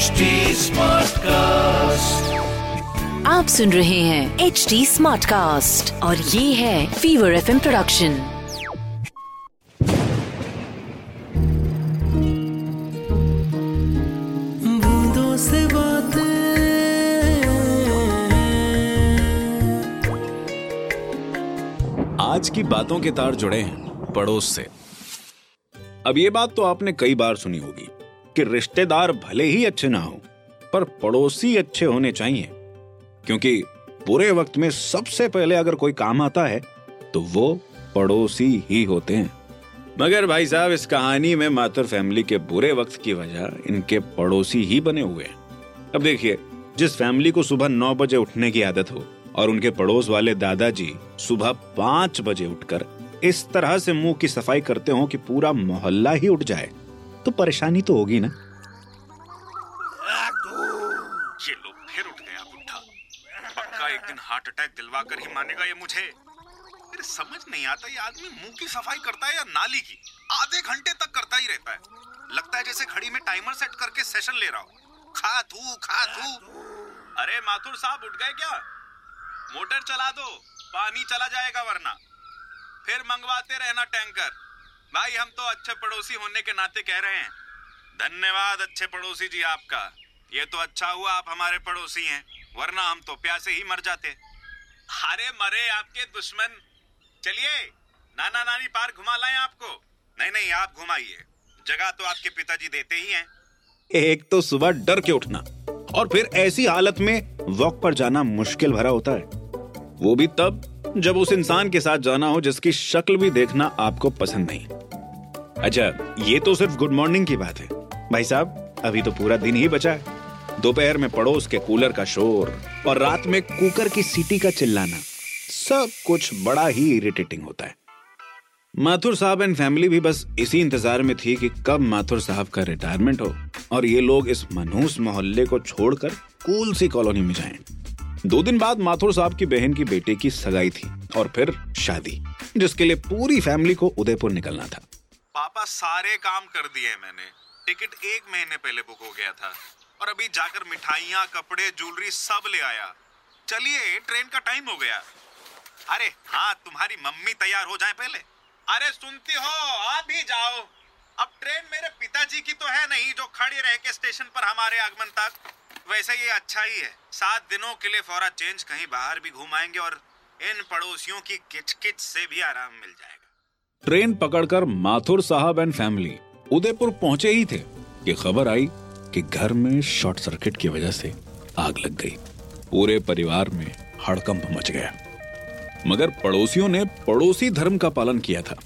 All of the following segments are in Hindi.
HD Smartcast. आप सुन रहे हैं एच डी स्मार्ट कास्ट और ये है फीवर एफएम प्रोडक्शन बूंदों से बातें। आज की बातों के तार जुड़े हैं पड़ोस से। अब ये बात तो आपने कई बार सुनी होगी। कि रिश्तेदार भले ही अच्छे ना हो, पर पड़ोसी अच्छे होने चाहिए। क्योंकि बुरे वक्त में सबसे पहले अगर कोई काम आता है तो वो पड़ोसी ही होते हैं। मगर भाई साहब, इस कहानी में माथुर फैमिली के बुरे वक्त की वजह इनके पड़ोसी ही बने हुए हैं। अब देखिए, जिस फैमिली को सुबह नौ बजे उठने की आदत हो, और उनके पड़ोस वाले दादाजी सुबह पाँच बजे उठकर इस तरह से मुँह की सफ़ाई करते हो कि पूरा मोहल्ला ही उठ जाए तो परेशानी तो होगी ना। फिर उठ गया बुढ़ा पक्का एक दिन हार्ट अटैक ही मानेगा ये मुझे। मेरे समझ नहीं आता ये आदमी मुँह की सफ़ाई करता है या नाली की। आधे घंटे तक करता ही रहता है। लगता है जैसे घड़ी में टाइमर सेट करके सेशन ले रहा हो। खा खा अरे माथुर साहब, उठ गए क्या? मोटर चला दो, पानी चला जाएगा वरना। फिर मंगवाते रहना टैंकर। भाई, हम तो अच्छे पड़ोसी होने के नाते कह रहे हैं। धन्यवाद, अच्छे पड़ोसी जी आपका। ये तो अच्छा हुआ आप हमारे पड़ोसी हैं, वरना हम तो प्यासे ही मर जाते। अरे, मरे आपके दुश्मन। चलिए, नाना नानी पार घुमा लाए आपको। नहीं नहीं, आप घुमाइए। जगह तो आपके पिताजी देते ही हैं। एक तो सुबह डर के उठना, और फिर ऐसी हालत में वॉक पर जाना मुश्किल भरा होता है। वो भी तब जब उस इंसान के साथ जाना हो जिसकी शक्ल भी देखना आपको पसंद नहीं। अच्छा ये तो सिर्फ़ गुड मॉर्निंग की बात है। भाई साहब, अभी तो पूरा दिन ही बचा है। दोपहर में पड़ोस के कूलर का शोर और रात में कुकर की सीटी का चिल्लाना। सब कुछ बड़ा ही इरिटेटिंग होता है। माथुर साहब एंड फैमिली भी बस इसी इंतज़ार में थी कि कब माथुर साहब का रिटायरमेंट हो और ये लोग इस मनहूस मोहल्ले को छोड़कर कूल सी कॉलोनी में जाएँ। दो दिन बाद माथुर साहब की बहन की बेटे की सगाई थी और फिर शादी, जिसके लिए पूरी फैमिली को उदयपुर निकलना था। पापा, सारे काम कर दिए मैंने। टिकट एक महीने पहले बुक हो गया था और अभी जाकर मिठाइयाँ, कपड़े, ज्वेलरी सब ले आया। चलिए, ट्रेन का टाइम हो गया। अरे हाँ तुम्हारी मम्मी तैयार हो जाए पहले। अरे सुनती हो, आप भी जाओ। अब ट्रेन मेरे पिताजी की तो है नहीं, जो खड़ी रह के स्टेशन पर हमारे आगमन तक। वैसे ये अच्छा ही है। सात दिनों के लिए फौरा चेंज कहीं बाहर भी घूम आएँगे और इन पड़ोसियों की किचकिच से भी आराम मिल जाएगा। ट्रेन पकड़कर माथुर साहब एंड फैमिली उदयपुर पहुँचे ही थे कि खबर आई कि घर में शॉर्ट सर्किट की वजह से आग लग गई। पूरे परिवार में हड़कंप मच गया। मगर पड़ोसियों ने पड़ोसी धर्म का पालन किया था।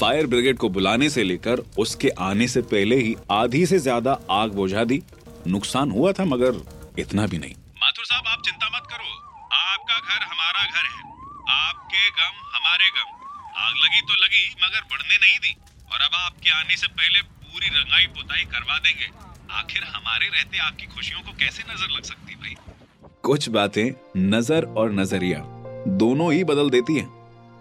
फायर ब्रिगेड को बुलाने से लेकर उसके आने से पहले ही आधी से ज़्यादा आग बुझा दी नुकसान हुआ था मगर इतना भी नहीं। माथुर साहब आप चिंता मत करो। आपका घर हमारा घर है। आपके गम हमारे गम। आग लगी तो लगी मगर बढ़ने नहीं दी। और अब आपके आने से पहले पूरी रंगाई पुताई करवा देंगे। आखिर हमारे रहते आपकी खुशियों को कैसे नज़र लग सकती भाई? कुछ बातें नज़र और नज़रिया दोनों ही बदल देती हैं।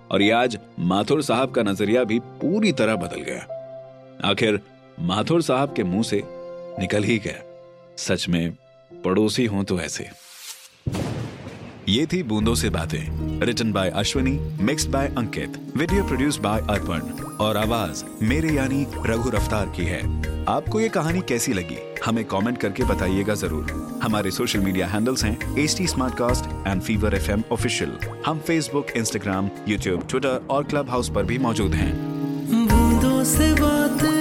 और ये आज माथुर साहब का नज़रिया भी पूरी तरह बदल गया। आखिर माथुर साहब के मुँह से निकल ही गया। सच में पड़ोसी हो तो ऐसे। ये थी बूंदों से बातें। Written by Ashwini mixed by Ankit. Video produce by Arpan. और आवाज़ मेरे यानी रघु रफ्तार की है। आपको ये कहानी कैसी लगी? हमें कमेंट करके बताइएगा ज़रूर। हमारे सोशल मीडिया हैंडल्स हैं H T and fever F M official हम फेसबुक इंस्टाग्राम यूट्यूब ट्विटर और क्लब हाउस पर भी मौजूद हैं। बूंदों से बातें।